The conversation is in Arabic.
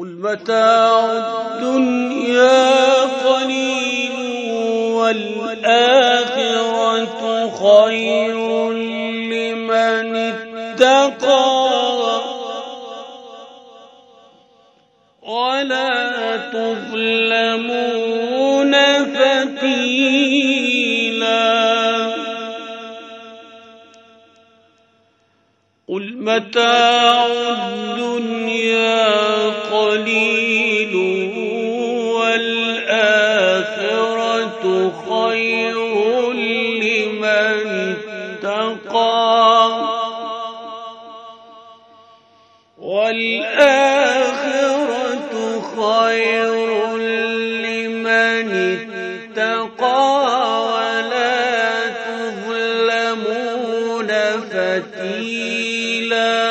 قل متاع الدنيا قليل والآخرة خير لمن اتقى ولا تظلمون فتيلا قل متاع الدنيا قليل والآخرة خير لمن اتقى. والآخرة خير لمن اتقى. ولا تظلمون فتيلاً.